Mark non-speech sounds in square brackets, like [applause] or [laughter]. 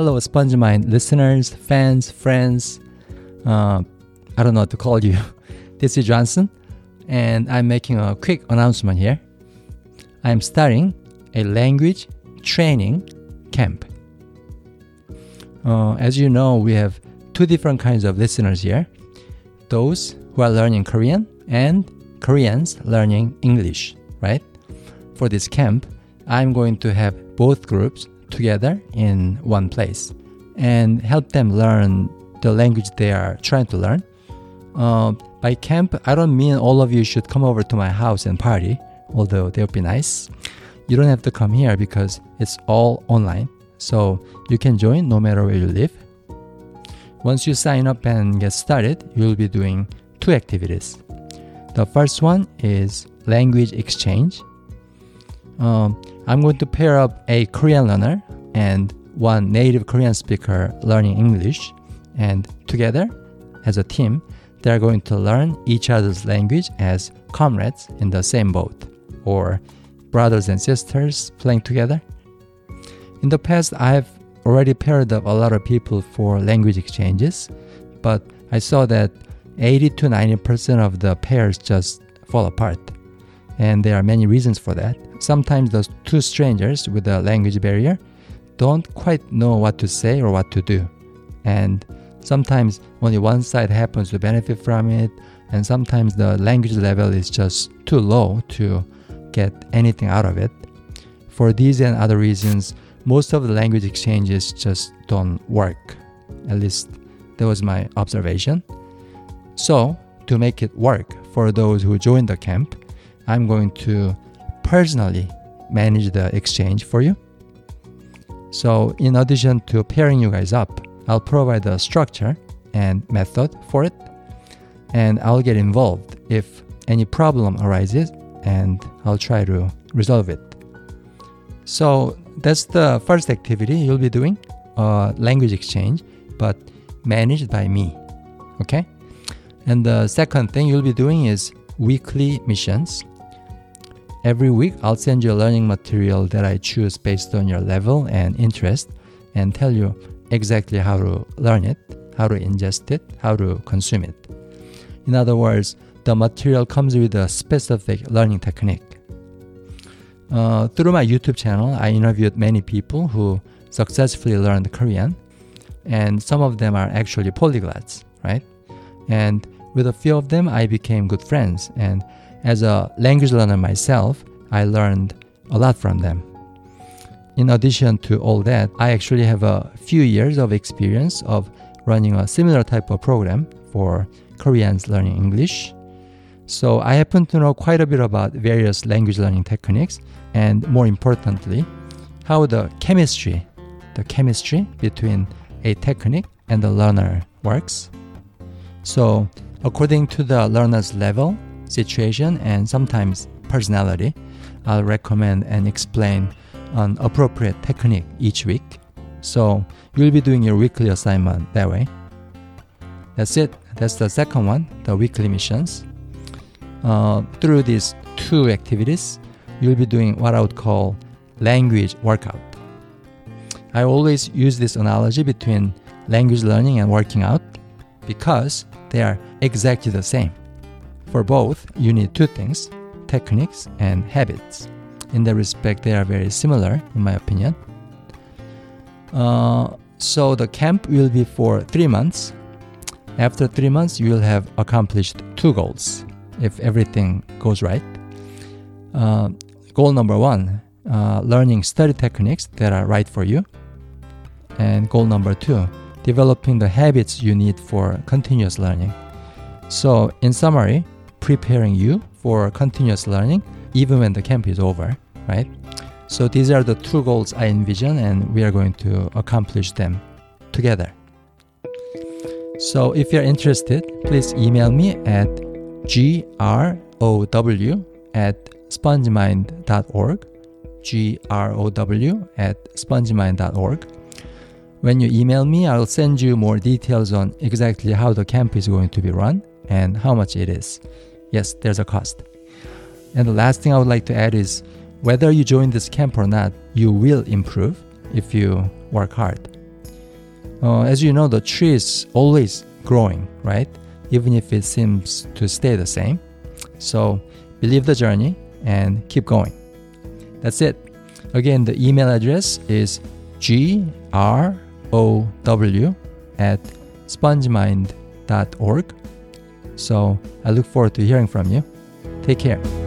Hello, SpongeMind listeners, fans, friends. Uh, I don't know what to call you. [laughs] This is Johnson, and I'm making a quick announcement here. I'm starting a language training camp. Uh, as you know, we have two different kinds of listeners here those who are learning Korean and Koreans learning English, right? For this camp, I'm going to have both groups together in one place and help them learn the language they are trying to learn. Uh, by camp, I don't mean all of you should come over to my house and party, although that would be nice. You don't have to come here because it's all online, so you can join no matter where you live. Once you sign up and get started, you'll be doing two activities. The first one is language exchange. Um, I'm going to pair up a Korean learner and one native Korean speaker learning English, and together, as a team, they are going to learn each other's language as comrades in the same boat, or brothers and sisters playing together. In the past, I've already paired up a lot of people for language exchanges, but I saw that 80 to 90% of the pairs just fall apart. And there are many reasons for that. Sometimes those two strangers with a language barrier don't quite know what to say or what to do. And sometimes only one side happens to benefit from it, and sometimes the language level is just too low to get anything out of it. For these and other reasons, most of the language exchanges just don't work. At least that was my observation. So, to make it work for those who join the camp, I'm going to personally manage the exchange for you. So, in addition to pairing you guys up, I'll provide the structure and method for it, and I'll get involved if any problem arises, and I'll try to resolve it. So, that's the first activity you'll be doing uh, language exchange, but managed by me. Okay? And the second thing you'll be doing is weekly missions. Every week, I'll send you learning material that I choose based on your level and interest and tell you exactly how to learn it, how to ingest it, how to consume it. In other words, the material comes with a specific learning technique. Uh, through my YouTube channel, I interviewed many people who successfully learned Korean, and some of them are actually polyglots, right? And with a few of them, I became good friends. And as a language learner myself, I learned a lot from them. In addition to all that, I actually have a few years of experience of running a similar type of program for Koreans learning English. So I happen to know quite a bit about various language learning techniques and more importantly, how the chemistry, the chemistry between a technique and the learner works. So, according to the learner's level, situation, and sometimes personality, I'll recommend and explain an appropriate technique each week. So, you'll be doing your weekly assignment that way. That's it. That's the second one, the weekly missions. Uh, through these two activities, you'll be doing what I would call language workout. I always use this analogy between language learning and working out because they are exactly the same. For both, you need two things techniques and habits. In that respect, they are very similar, in my opinion. Uh, so, the camp will be for three months. After three months, you will have accomplished two goals if everything goes right. Uh, goal number one uh, learning study techniques that are right for you. And goal number two developing the habits you need for continuous learning. So, in summary, preparing you for continuous learning even when the camp is over, right? So, these are the two goals I envision, and we are going to accomplish them together. So, if you're interested, please email me at grow at spongemind.org, grow at spongemind.org. When you email me, I'll send you more details on exactly how the camp is going to be run and how much it is. Yes, there's a cost. And the last thing I would like to add is whether you join this camp or not, you will improve if you work hard. Uh, as you know, the tree is always growing, right? Even if it seems to stay the same. So believe the journey and keep going. That's it. Again, the email address is grow at spongemind.org. So I look forward to hearing from you. Take care.